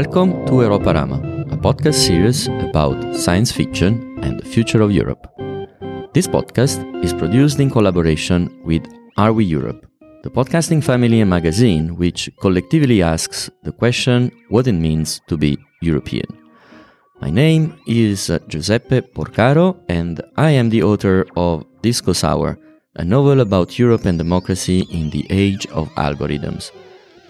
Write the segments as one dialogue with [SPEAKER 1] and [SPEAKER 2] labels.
[SPEAKER 1] Welcome to Europarama, a podcast series about science fiction and the future of Europe. This podcast is produced in collaboration with Are We Europe, the podcasting family and magazine which collectively asks the question what it means to be European. My name is Giuseppe Porcaro, and I am the author of Disco Sour, a novel about Europe and democracy in the age of algorithms.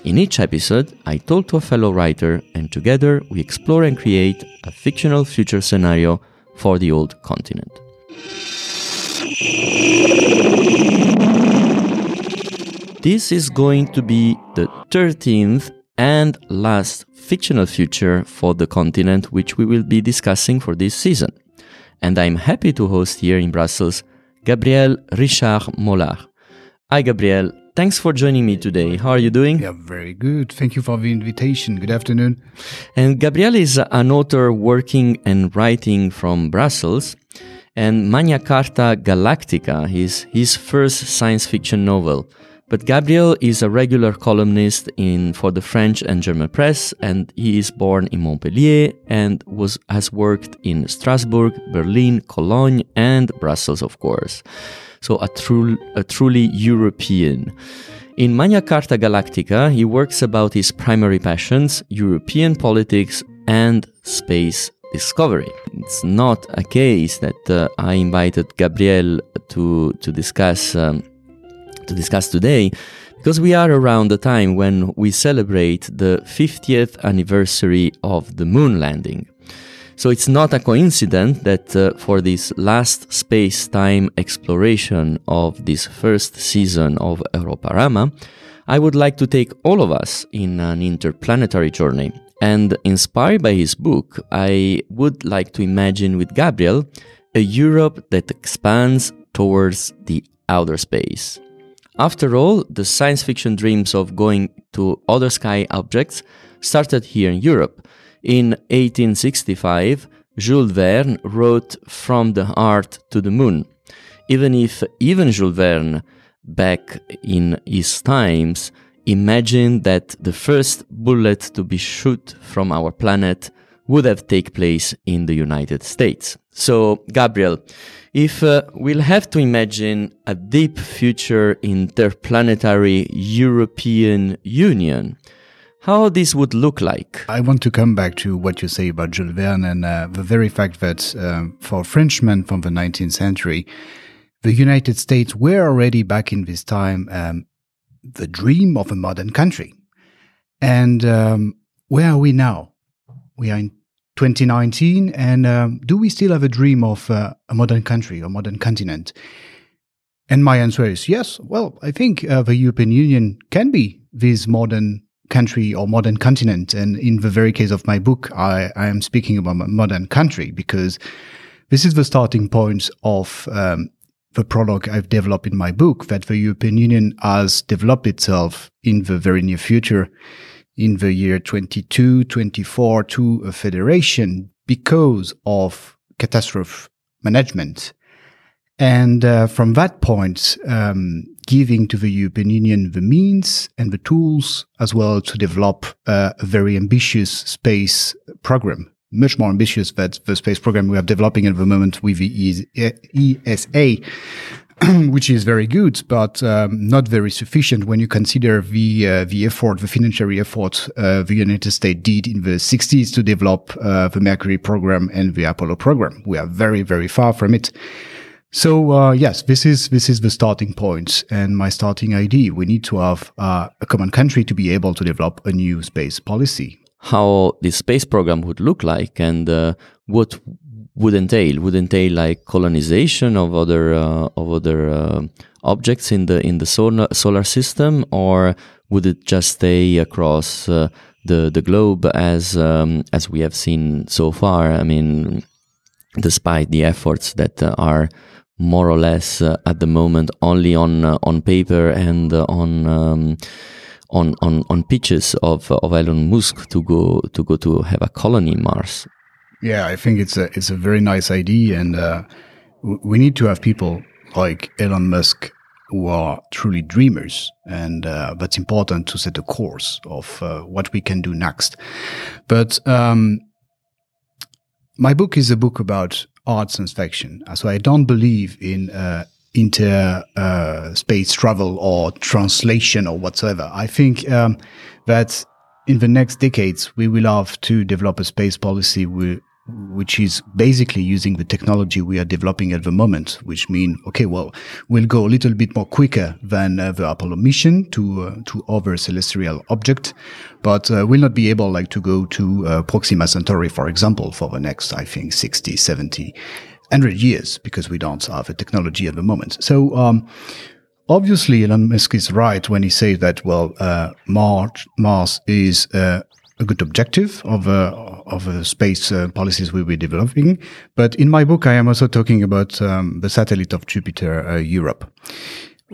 [SPEAKER 1] In each episode, I talk to a fellow writer, and together we explore and create a fictional future scenario for the old continent. This is going to be the 13th and last fictional future for the continent, which we will be discussing for this season. And I'm happy to host here in Brussels Gabriel Richard Molard. Hi, Gabriel. Thanks for joining me today. How are you doing?
[SPEAKER 2] Yeah, very good. Thank you for the invitation. Good afternoon.
[SPEAKER 1] And Gabriel is an author working and writing from Brussels. And Magna Carta Galactica is his first science fiction novel. But Gabriel is a regular columnist in for the French and German press, and he is born in Montpellier and was has worked in Strasbourg, Berlin, Cologne, and Brussels, of course so a, true, a truly European. In Magna Carta Galactica, he works about his primary passions European politics and space discovery. It's not a case that uh, I invited Gabriel to, to discuss. Um, to discuss today because we are around the time when we celebrate the 50th anniversary of the moon landing. So it's not a coincidence that uh, for this last space time exploration of this first season of Europarama, I would like to take all of us in an interplanetary journey. And inspired by his book, I would like to imagine with Gabriel a Europe that expands towards the outer space. After all, the science fiction dreams of going to other sky objects started here in Europe in 1865, Jules Verne wrote From the Earth to the Moon. Even if even Jules Verne, back in his times, imagined that the first bullet to be shot from our planet would have taken place in the United States. So, Gabriel, if uh, we'll have to imagine a deep future interplanetary European Union, how this would look like.
[SPEAKER 2] I want to come back to what you say about Jules Verne and uh, the very fact that uh, for Frenchmen from the 19th century, the United States were already back in this time um, the dream of a modern country. And um, where are we now? We are in 2019, and um, do we still have a dream of uh, a modern country or modern continent? And my answer is yes. Well, I think uh, the European Union can be this modern country or modern continent. And in the very case of my book, I, I am speaking about a modern country because this is the starting point of um, the prologue I've developed in my book that the European Union has developed itself in the very near future, in the year 22, 24 to a federation because of catastrophe management. And uh, from that point, um, giving to the European Union the means and the tools as well to develop uh, a very ambitious space program, much more ambitious than the space program we are developing at the moment with the ESA, which is very good, but um, not very sufficient when you consider the uh, the effort, the financial effort uh, the United States did in the 60s to develop uh, the Mercury program and the Apollo program. We are very, very far from it. So uh, yes, this is this is the starting point and my starting idea. We need to have uh, a common country to be able to develop a new space policy.
[SPEAKER 1] How the space program would look like and uh, what would entail would entail like colonization of other uh, of other uh, objects in the in the solar solar system, or would it just stay across uh, the the globe as um, as we have seen so far? I mean, despite the efforts that are more or less uh, at the moment only on uh, on paper and uh, on um, on on on pitches of of Elon Musk to go to go to have a colony Mars.
[SPEAKER 2] Yeah, I think it's a it's a very nice idea, and uh, we need to have people like Elon Musk who are truly dreamers, and uh, that's important to set a course of uh, what we can do next. But um, my book is a book about hard science fiction, so I don't believe in uh, inter uh, space travel or translation or whatsoever. I think um, that in the next decades we will have to develop a space policy which is basically using the technology we are developing at the moment, which mean okay, well, we'll go a little bit more quicker than uh, the Apollo mission to uh, to other celestial object, but uh, we'll not be able like to go to uh, Proxima Centauri, for example, for the next I think 60, 70, 100 years because we don't have the technology at the moment. So. Um, obviously, Elon Musk is right when he says that, well, uh, Mars, Mars is uh, a good objective of uh, of uh, space uh, policies we will be developing. But in my book, I am also talking about um, the satellite of Jupiter, uh, Europe,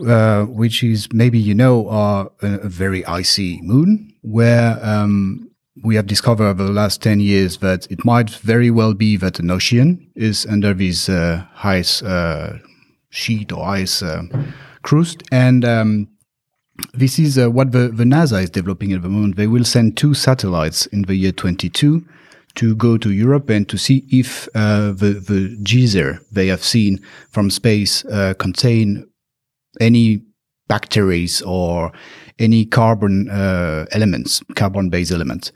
[SPEAKER 2] uh, which is maybe you know a, a, very icy moon where. Um, we have discovered over the last 10 years that it might very well be that an ocean is under this uh, ice sheet or ice crust. And um, this is uh, what the, the NASA is developing at the moment. They will send two satellites in the year 22 to go to Europe and to see if uh, the, the geyser they have seen from space uh, contain any bacteria or any carbon uh, elements, carbon-based elements.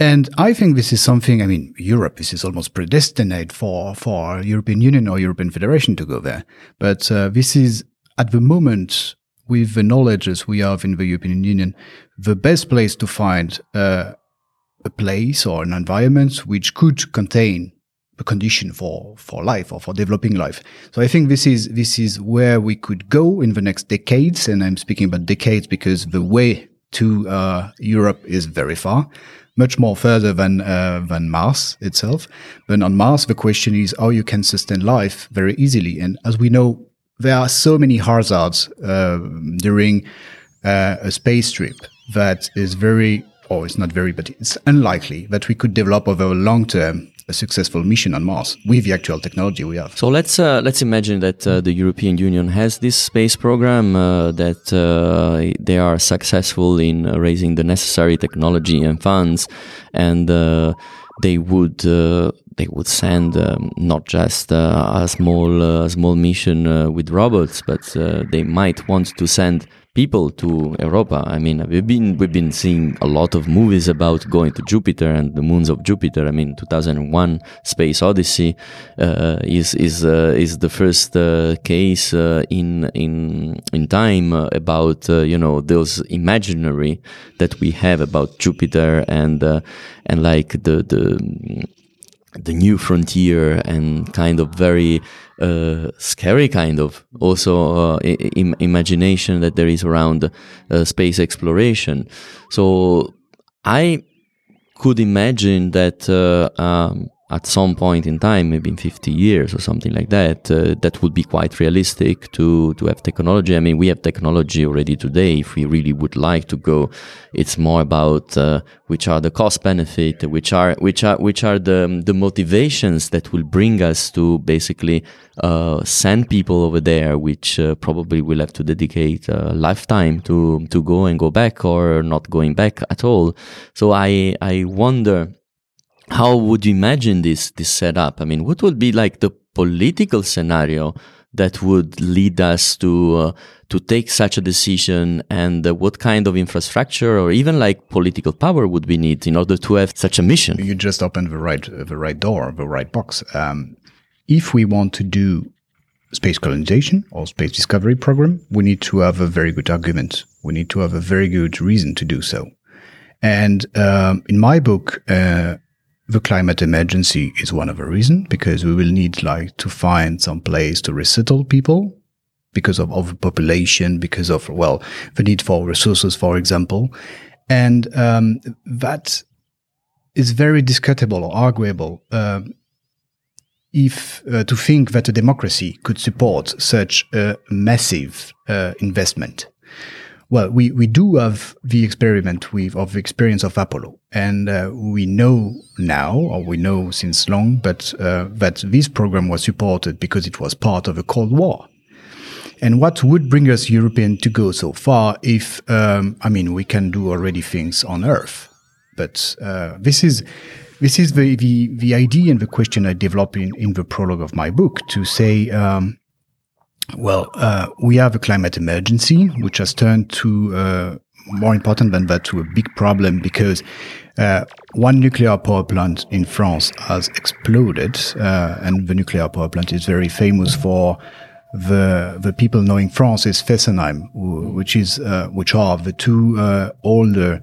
[SPEAKER 2] And I think this is something, I mean, Europe, this is almost predestined for, for European Union or European Federation to go there. But uh, this is at the moment with the knowledge as we have in the European Union, the best place to find uh, a place or an environment which could contain a condition for, for life or for developing life. So I think this is this is where we could go in the next decades, and I'm speaking about decades because the way to uh, Europe is very far, much more further than uh, than Mars itself. But on Mars, the question is how you can sustain life very easily, and as we know, there are so many hazards uh, during uh, a space trip that is very, or it's not very, but it's unlikely that we could develop over a long term a successful mission on Mars with the actual technology we have.
[SPEAKER 1] So let's uh, let's imagine that uh, the European Union has this space program uh, that uh, they are successful in raising the necessary technology and funds, and uh, they would they would send um, not just uh, a small uh, small mission uh, with robots, but uh, they might want to send people to Europa. I mean, we've been we've been seeing a lot of movies about going to Jupiter and the moons of Jupiter. I mean, 2001: Space Odyssey uh, is is uh, is the first uh, case uh, in in in time uh, about you know those imaginary that we have about Jupiter and and like the the the new frontier and kind of very uh, scary kind of also uh, imagination that there is around uh, space exploration. So I could imagine that uh, um, at some point in time, maybe in 50 years or something like that, uh, that would be quite realistic to, to have technology. I mean, we have technology already today. If we really would like to go, it's more about uh, which are the cost benefit, which are which are which are the the motivations that will bring us to basically uh, send people over there, which uh, probably will have to dedicate a lifetime to to go and go back or not going back at all. So I I wonder how would you imagine this this setup? I mean, what would be like the political scenario that would lead us to uh, to take such a decision, and uh, what kind of infrastructure or even like political power would we need in order to have such a mission?
[SPEAKER 2] You just opened the right the right door, the right box. Um, if we want to do space colonization or space discovery program, we need to have a very good argument. We need to have a very good reason to do so. And um, in my book, uh, the climate emergency is one of the reasons because we will need like to find some place to resettle people because of overpopulation, because of well the need for resources, for example, and um, that is very discutable or arguable. Um, if uh, to think that a democracy could support such a massive uh, investment well, we, we do have the experiment with of the experience of Apollo, and uh, we know now, or we know since long, but uh, that this program was supported because it was part of a Cold War. And what would bring us European to go so far if, um, I mean, we can do already things on Earth, but uh, this is this is the, the, the idea and the question I develop in, in the prologue of my book to say, um, well, uh, we have a climate emergency, which has turned to uh, more important than that to a big problem because uh, one nuclear power plant in France has exploded, uh, and the nuclear power plant is very famous for the the people knowing France is Fessenheim, which is uh, which are the two uh, older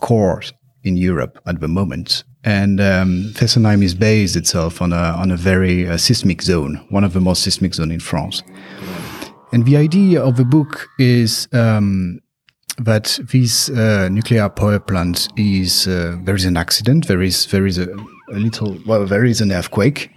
[SPEAKER 2] cores in Europe at the moment. And um, Fessenheim is based itself on a, on a very uh, seismic zone, one of the most seismic zones in France. And the idea of the book is um, that this uh, nuclear power plant is uh, there is an accident, there is there is a, a little well there is an earthquake,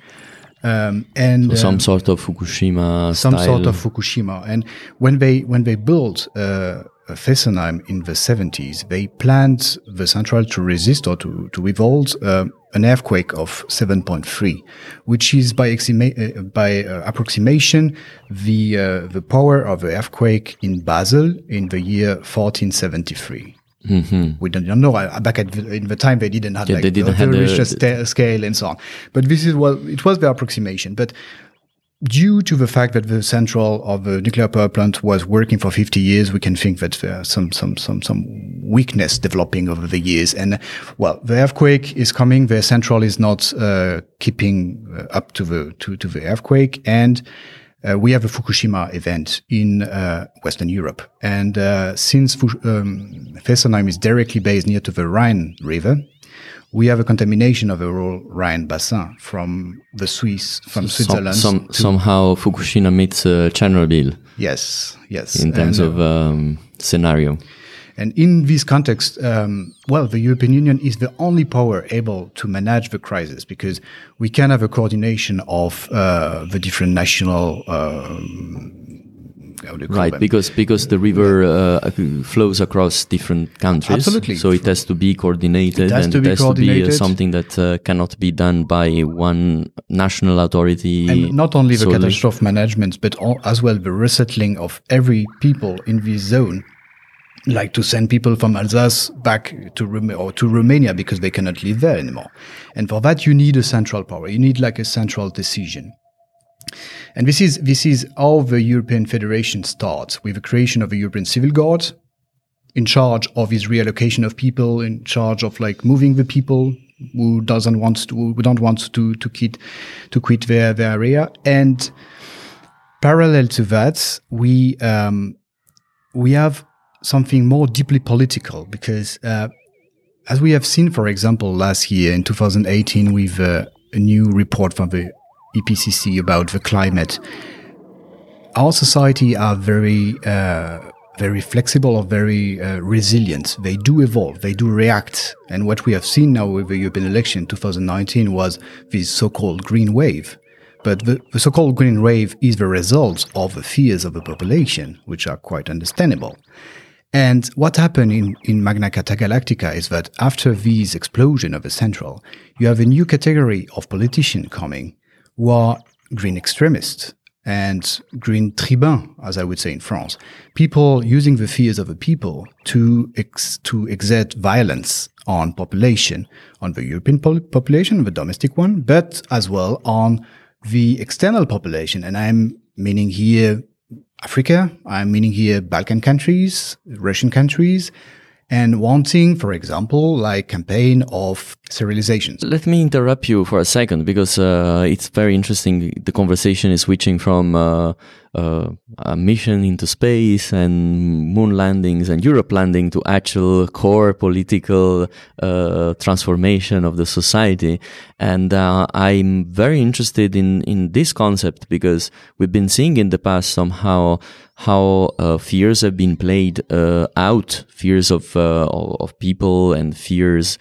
[SPEAKER 1] um, and so some um, sort of Fukushima,
[SPEAKER 2] some
[SPEAKER 1] style.
[SPEAKER 2] sort of Fukushima. And when they when they built uh, Fessenheim in the 70s, they planned the central to resist or to, to withhold uh, an earthquake of 7.3, which is by, uh, by uh, approximation the, uh, the power of the earthquake in Basel in the year 1473. Mm-hmm. We don't, know. Back at the, in the time, they didn't have yeah, like they didn't the, have the, the, scale and so on. But this is what it was the approximation. But due to the fact that the central of the nuclear power plant was working for 50 years, we can think that there's some, some, some, some weakness developing over the years. And well, the earthquake is coming. The central is not, uh, keeping uh, up to the, to, to the earthquake. And, uh, we have a Fukushima event in uh, Western Europe. And uh, since um, Fessenheim is directly based near to the Rhine River, we have a contamination of the whole Rhine basin from the Swiss, from so Switzerland.
[SPEAKER 1] Some, somehow Fukushima meets uh, Chernobyl.
[SPEAKER 2] Yes, yes.
[SPEAKER 1] In terms and, of um, scenario.
[SPEAKER 2] And in this context, um, well, the European Union is the only power able to manage the crisis because we can have a coordination of uh, the different national um,
[SPEAKER 1] right because because the river uh, flows across different countries
[SPEAKER 2] absolutely
[SPEAKER 1] so it has to be coordinated
[SPEAKER 2] it
[SPEAKER 1] and
[SPEAKER 2] it
[SPEAKER 1] has to be uh, something that uh, cannot be done by one national authority
[SPEAKER 2] and not only the catastrophe management but all, as well the resettling of every people in this zone like to send people from Alsace back to Rum- or to Romania because they cannot live there anymore. And for that, you need a central power. You need like a central decision. And this is this is how the European Federation starts with the creation of a European Civil Guard in charge of his reallocation of people, in charge of like moving the people who doesn't want to who don't want to to quit to quit their their area. And parallel to that, we um, we have something more deeply political because. Uh, as we have seen, for example, last year in 2018, with uh, a new report from the IPCC about the climate, our society are very uh, very flexible or very uh, resilient. They do evolve, they do react. And what we have seen now with the European election 2019 was this so-called green wave. But the, the so-called green wave is the result of the fears of the population, which are quite understandable. And what happened in, in Magna Carta Galactica is that after this explosion of the central, you have a new category of politician coming who are green extremists and green tribuns, as I would say in France. People using the fears of the people to ex to exert violence on population, on the European population, the domestic one, but as well on the external population. And I'm meaning here Africa, I'm meaning here Balkan countries, Russian countries, and wanting, for example, like campaign of serializations.
[SPEAKER 1] Let me interrupt you for a second because uh, it's very interesting. The conversation is switching from uh, uh, a mission into space and moon landings and Europe landing to actual core political uh, transformation of the society. And uh, I'm very interested in, in this concept because we've been seeing in the past somehow how uh, fears have been played out, fears of, uh, of people and fears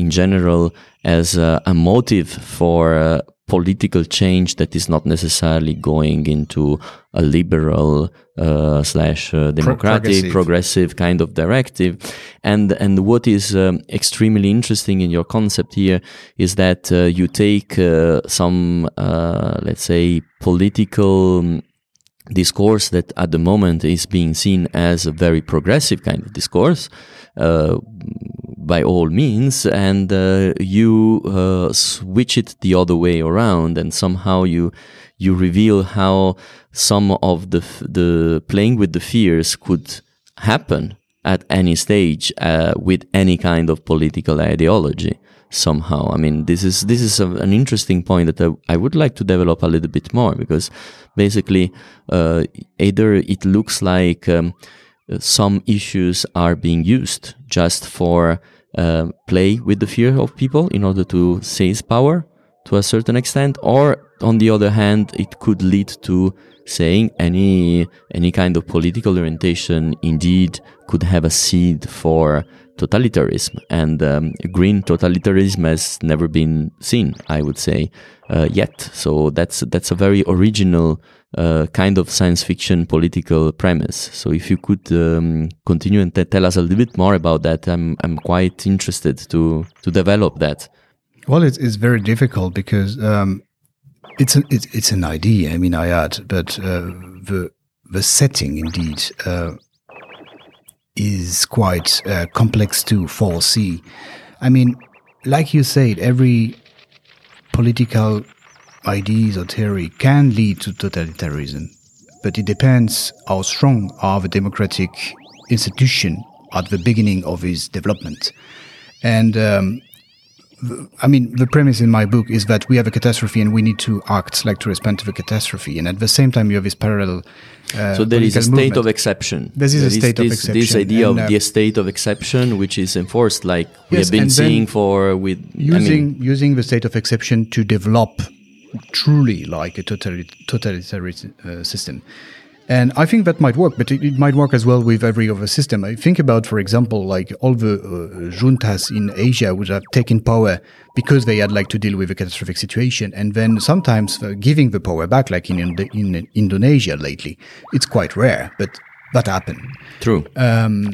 [SPEAKER 1] in general as a motive for political change that is not necessarily going into a liberal uh, slash uh, democratic progressive. progressive. kind of directive and and what is um, extremely interesting in your concept here is that uh, you take uh, some uh, let's say political discourse that at the moment is being seen as a very progressive kind of discourse uh, by all means and uh, you uh, switch it the other way around and somehow you you reveal how some of the the playing with the fears could happen at any stage uh, with any kind of political ideology somehow. I mean, this is this is a, an interesting point that I, I, would like to develop a little bit more because basically, uh, either it looks like um, some issues are being used just for uh, play with the fear of people in order to seize power to a certain extent, or on the other hand, it could lead to saying any any kind of political orientation indeed could have a seed for totalitarianism and um, green totalitarianism has never been seen i would say uh, yet. So that's that's a very original uh, kind of science fiction political premise. So if you could um, continue and tell us a little bit more about that i'm i'm quite interested to to develop that.
[SPEAKER 2] Well it's, it's very difficult because um, it's an it's, it's an idea. I mean i add but uh, the the setting indeed uh, is quite uh, complex to foresee. I mean, like you said, every political ideas or theory can lead to totalitarianism, but it depends how strong are the democratic institution at the beginning of its development. And um, I mean, the premise in my book is that we have a catastrophe and we need to act like to respond to the catastrophe. And at the same time, you have this parallel.
[SPEAKER 1] Uh, so there is a state movement. of exception.
[SPEAKER 2] This There is a state this, of exception.
[SPEAKER 1] This idea and, uh, of the state of exception, which is enforced, like we yes, have been seeing for with
[SPEAKER 2] using I mean, using the state of exception to develop truly like a totalitarian uh, system. And I think that might work, but it, it, might work as well with every other system. I think about, for example, like all the uh, juntas in Asia which have taken power because they had like to deal with a catastrophic situation, and then sometimes uh, giving the power back, like in, in Indonesia lately, it's quite rare, but that happened.
[SPEAKER 1] True. Um,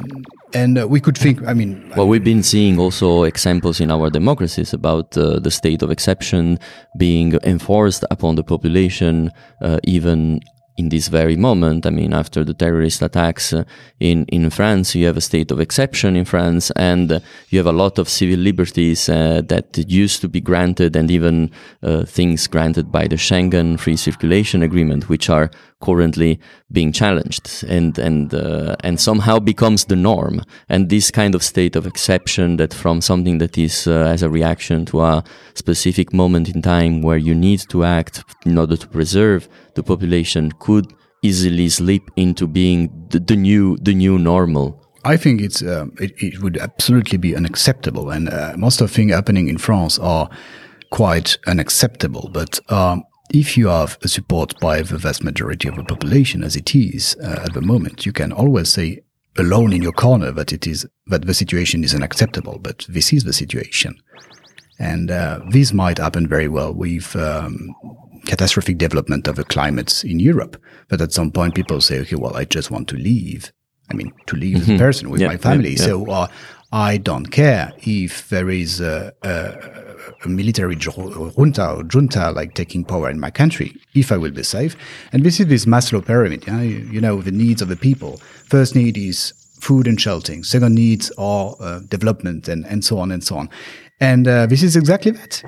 [SPEAKER 2] and uh, we could think, I mean.
[SPEAKER 1] Well, we've been seeing also examples in our democracies about uh, the state of exception being enforced upon the population, uh, even in this very moment. I mean, after the terrorist attacks uh, in, in France, you have a state of exception in France, and you have a lot of civil liberties uh, that used to be granted, and even uh, things granted by the Schengen Free Circulation Agreement, which are currently being challenged and and uh, and somehow becomes the norm. And this kind of state of exception that from something that is uh, as a reaction to a specific moment in time where you need to act in order to preserve the population could easily slip into being the, the new the new normal.
[SPEAKER 2] I think it's um, it, it, would absolutely be unacceptable, and uh, most of things happening in France are quite unacceptable. But um, if you have a support by the vast majority of the population, as it is uh, at the moment, you can always say alone in your corner that it is that the situation is unacceptable. But this is the situation, and uh, this might happen very well with um, catastrophic development of the climates in Europe. But at some point, people say, "Okay, well, I just want to leave." I mean, to leave mm-hmm. as a person with my family. So uh, I don't care if there is a, a, a, military junta or junta like taking power in my country, if I will be safe. And this is this Maslow pyramid, you you know the needs of the people. First need is food and sheltering. Second needs are uh, development and, and so on and so on. And uh, this is exactly that.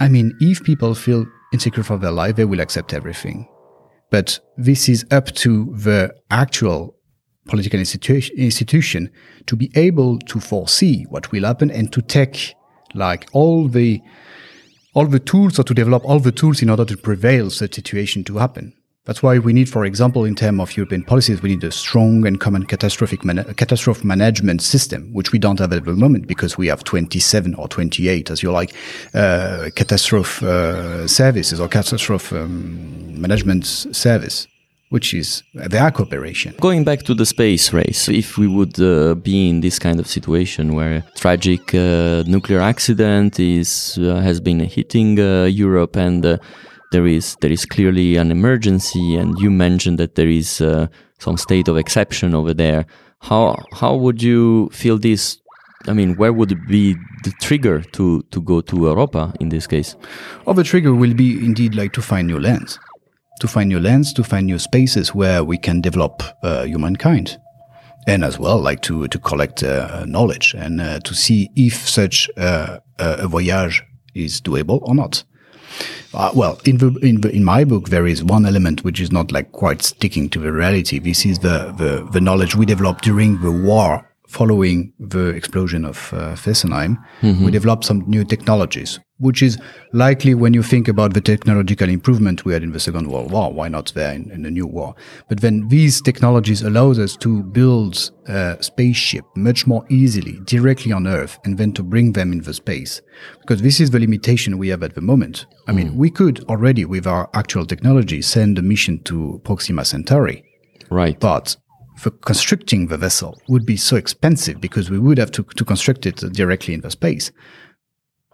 [SPEAKER 2] I mean, if people feel insecure for their life, they will accept everything. But this is up to the actual political institution to be able to foresee what will happen and to take like all the all the tools or to develop all the tools in order to prevail the situation to happen. That's why we need, for example, in terms of European policies, we need a strong and common catastrophic man- catastrophe management system, which we don't have at the moment because we have 27 or 28, as you like, uh, catastrophe uh, services or catastrophe um, management service which is their cooperation.
[SPEAKER 1] Going back to the space race, if we would uh, be in this kind of situation where a tragic uh, nuclear accident is uh, has been hitting uh, Europe and uh, there is there is clearly an emergency, and you mentioned that there is uh, some state of exception over there. How how would you feel this? I mean, where would be the trigger to to go to Europa in this case?
[SPEAKER 2] Well, the trigger will be indeed like to find new lands to find new lands, to find new spaces where we can develop uh, humankind, and as well like to to collect uh, knowledge and uh, to see if such uh, a voyage is doable or not. Uh, well, in the, in the, in my book, there is one element which is not like quite sticking to the reality. This is the the, the knowledge we developed during the war following the explosion of uh, Fessenheim, mm-hmm. we developed some new technologies, which is likely when you think about the technological improvement we had in the Second World War. Why not there in, in the new war? But then these technologies allows us to build a spaceship much more easily directly on Earth and then to bring them in the space. Because this is the limitation we have at the moment. I mm. mean, we could already with our actual technology send a mission to Proxima Centauri.
[SPEAKER 1] Right.
[SPEAKER 2] But for constructing the vessel would be so expensive because we would have to, to construct it directly in the space.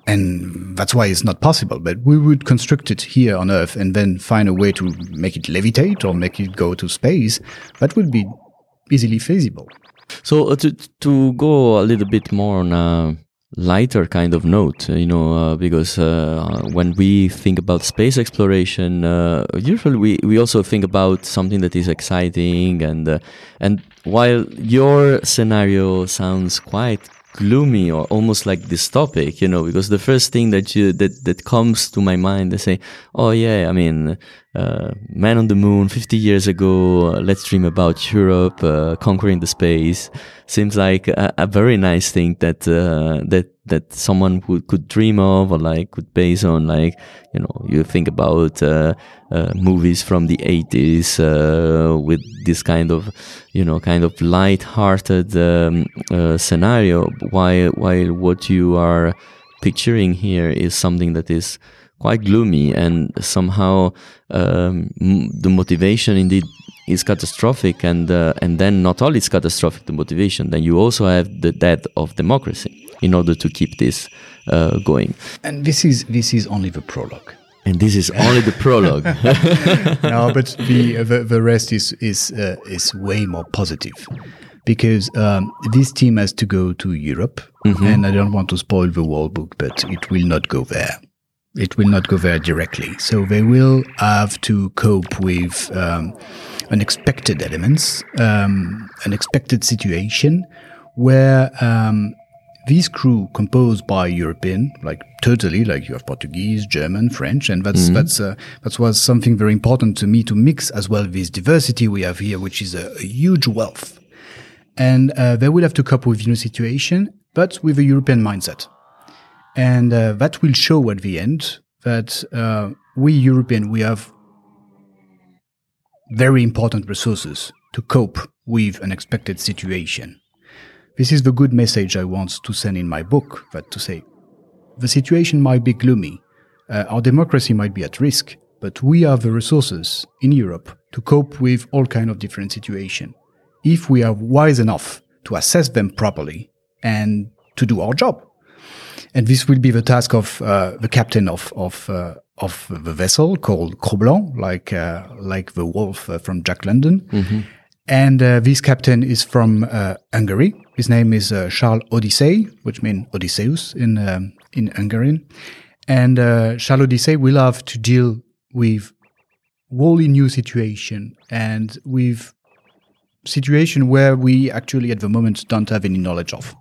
[SPEAKER 2] And that's why it's not possible. But we would construct it here on Earth and then find a way to make it levitate or make it go to space. That would be easily feasible.
[SPEAKER 1] So uh, to to go a little bit more on a lighter kind of note, you know, uh, because uh, when we think about space exploration, uh, usually we, we also think about something that is exciting and uh, and while your scenario sounds quite gloomy or almost like dystopic, you know, because the first thing that you that that comes to my mind, they say, "Oh yeah, I mean, uh, man on the moon, 50 years ago. Uh, let's dream about Europe uh, conquering the space." Seems like a, a very nice thing that that that someone would, could dream of or like could base on like you know you think about movies from the 80s uh, with this kind of you know kind of light-hearted um, scenario while while what you are picturing here is something that is quite gloomy and somehow um, the motivation indeed is catastrophic and uh, and then not only is catastrophic the motivation then you also have the death of democracy in order to keep this uh, going.
[SPEAKER 2] And this is this is only the prologue.
[SPEAKER 1] And this is only the prologue.
[SPEAKER 2] No but the, the, the rest is is uh, is way more positive. Because um, this team has to go to Europe, mm-hmm. and I don't want to spoil the world book, but it will not go there it will not go there directly. So they will have to cope with um, unexpected elements, um, unexpected situation where um, this crew composed by European, like totally, like you have Portuguese, German, French, and that's mm-hmm. that's uh, that was something very important to me to mix as well this diversity we have here, which is a, a huge wealth. And uh, they will have to cope with new situation, but with a European mindset. And uh, that will show at the end that uh, we European, we have very important resources to cope with an expected situation. This is the good message I want to send in my book, that to say, the situation might be gloomy, uh, our democracy might be at risk, but we have the resources in Europe to cope with all kind of different situations. If we are wise enough to assess them properly and to do our job and this will be the task of uh, the captain of of uh, of the vessel called Croc-Blanc, like uh, like the wolf uh, from Jack London. Mm-hmm. And uh, this captain is from uh, Hungary. His name is Charles Odyssey, which means Odysseus in um, in Hungarian. And Charles Odyssey will have to deal with wholly new situation and with situation where we actually at the moment don't have any knowledge of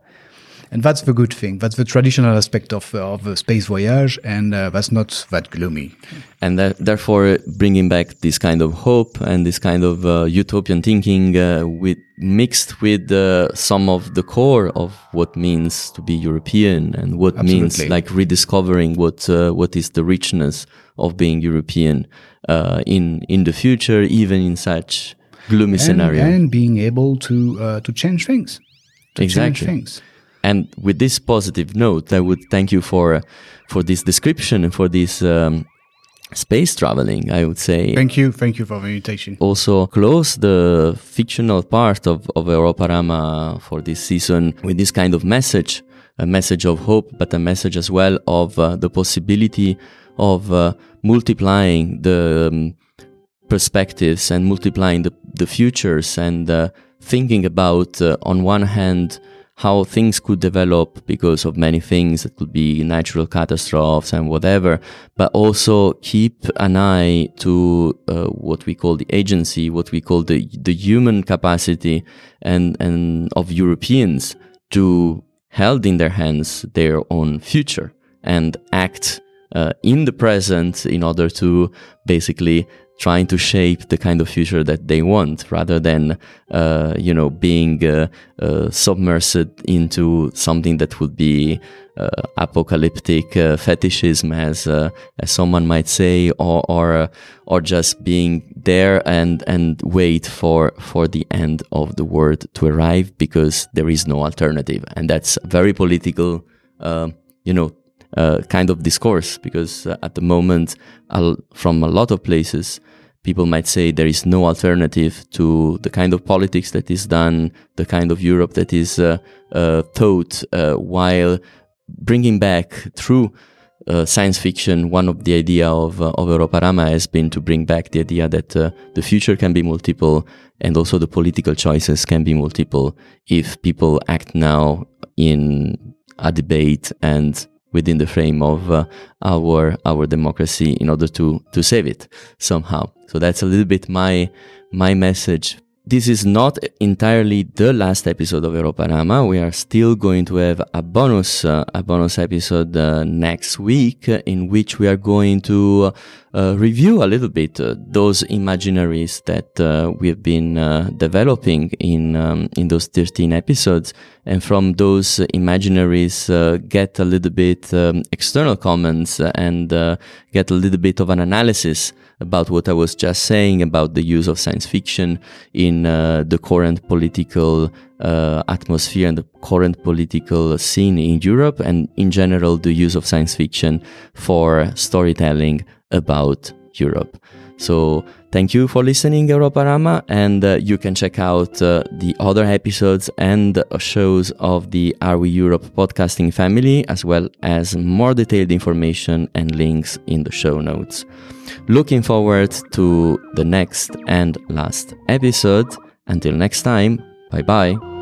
[SPEAKER 2] and that's the good thing. That's the traditional aspect of uh, of a space voyage, and uh, that's not that gloomy.
[SPEAKER 1] And that, therefore, bringing back this kind of hope and this kind of uh, utopian thinking, uh, with mixed with uh, some of the core of what means to be European and what Absolutely. means like rediscovering what uh, what is the richness of being European in in the future, even in such gloomy
[SPEAKER 2] and,
[SPEAKER 1] scenario,
[SPEAKER 2] and being able to to change things. To
[SPEAKER 1] exactly.
[SPEAKER 2] Change things.
[SPEAKER 1] And with this positive note, I would thank you for for this description and for this um, space traveling. I would say.
[SPEAKER 2] Thank you, thank you for the invitation.
[SPEAKER 1] Also, close the fictional part of of Europarama for this season with this kind of message, a message of hope, but a message as well of uh, the possibility of uh, multiplying the um, perspectives and multiplying the the futures and uh, thinking about uh, on one hand how things could develop because of many things. It could be natural catastrophes and whatever, but also keep an eye to uh, what we call the agency, what we call the the human capacity and and of Europeans to held in their hands their own future and act uh, in the present in order to basically trying to shape the kind of future that they want rather than uh, you know being uh, uh, submersed into something that would be uh, apocalyptic uh, fetishism as uh, as someone might say or or or just being there and and wait for for the end of the world to arrive because there is no alternative. And that's very political you know uh, kind of discourse because uh, at the moment, from a lot of places, people might say there is no alternative to the kind of politics that is done, the kind of Europe that is uh, uh taught, while bringing back through uh, science fiction, one of the idea of uh, of Europarama has been to bring back the idea that uh, the future can be multiple and also the political choices can be multiple if people act now in a debate and within the frame of uh, our our democracy in order to to save it somehow. So that's a little bit my my message this is not entirely the last episode of Europarama. We are still going to have a bonus, uh, a bonus episode uh, next week uh, in which we are going to uh, review a little bit uh, those imaginaries that uh, we have been developing in um, in those 13 episodes, and from those imaginaries get a little bit um, external comments and get a little bit of an analysis about what I was just saying about the use of science fiction in uh, the current political uh, atmosphere and the current political scene in Europe, and in general, the use of science fiction for storytelling about Europe. So, thank you for listening, Europarama, and uh, you can check out uh, the other episodes and shows of the Are We Europe podcasting family, as well as more detailed information and links in the show notes. Looking forward to the next and last episode. Until next time, bye bye.